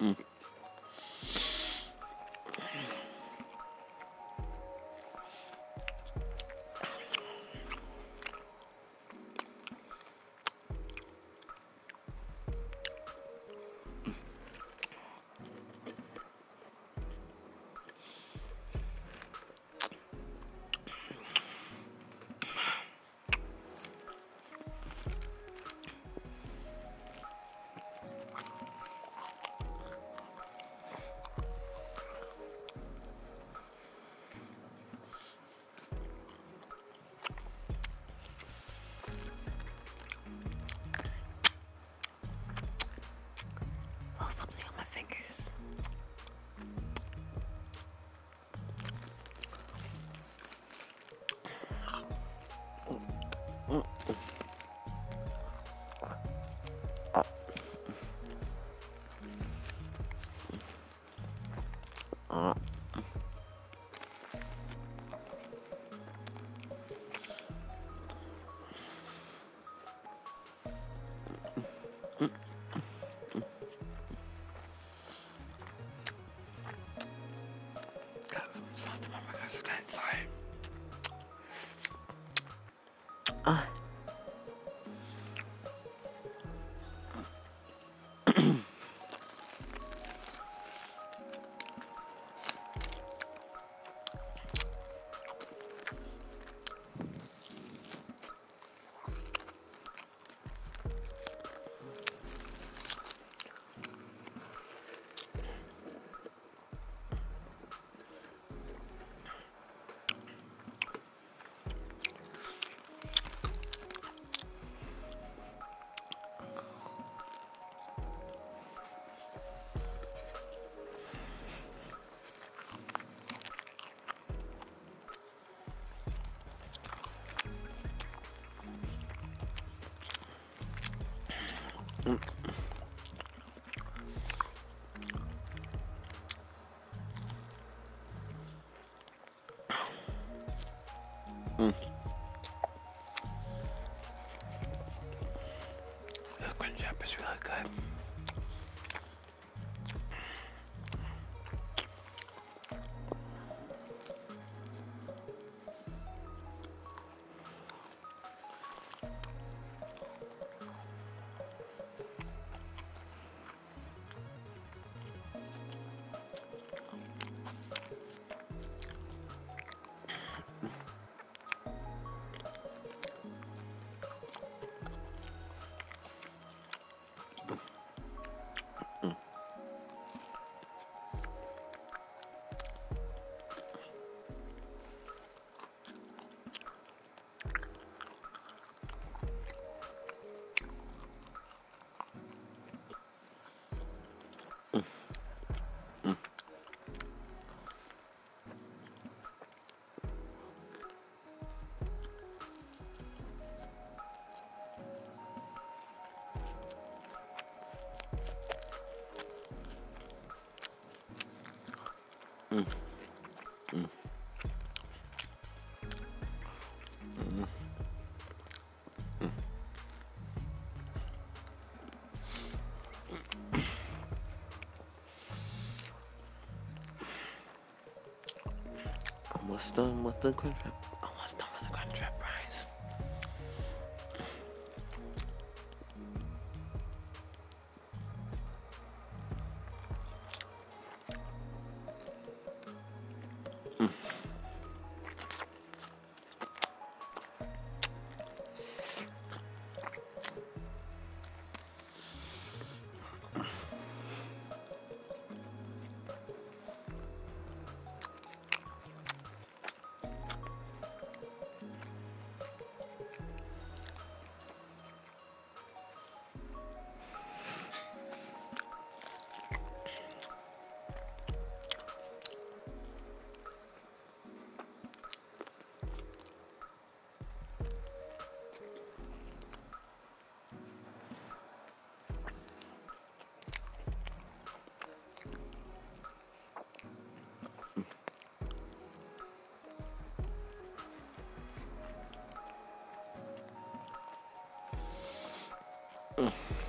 Mm. Ah. The crunch is really good. Almost done with the wrap. Almost done with the contract, wrap fries. Mm. Mm.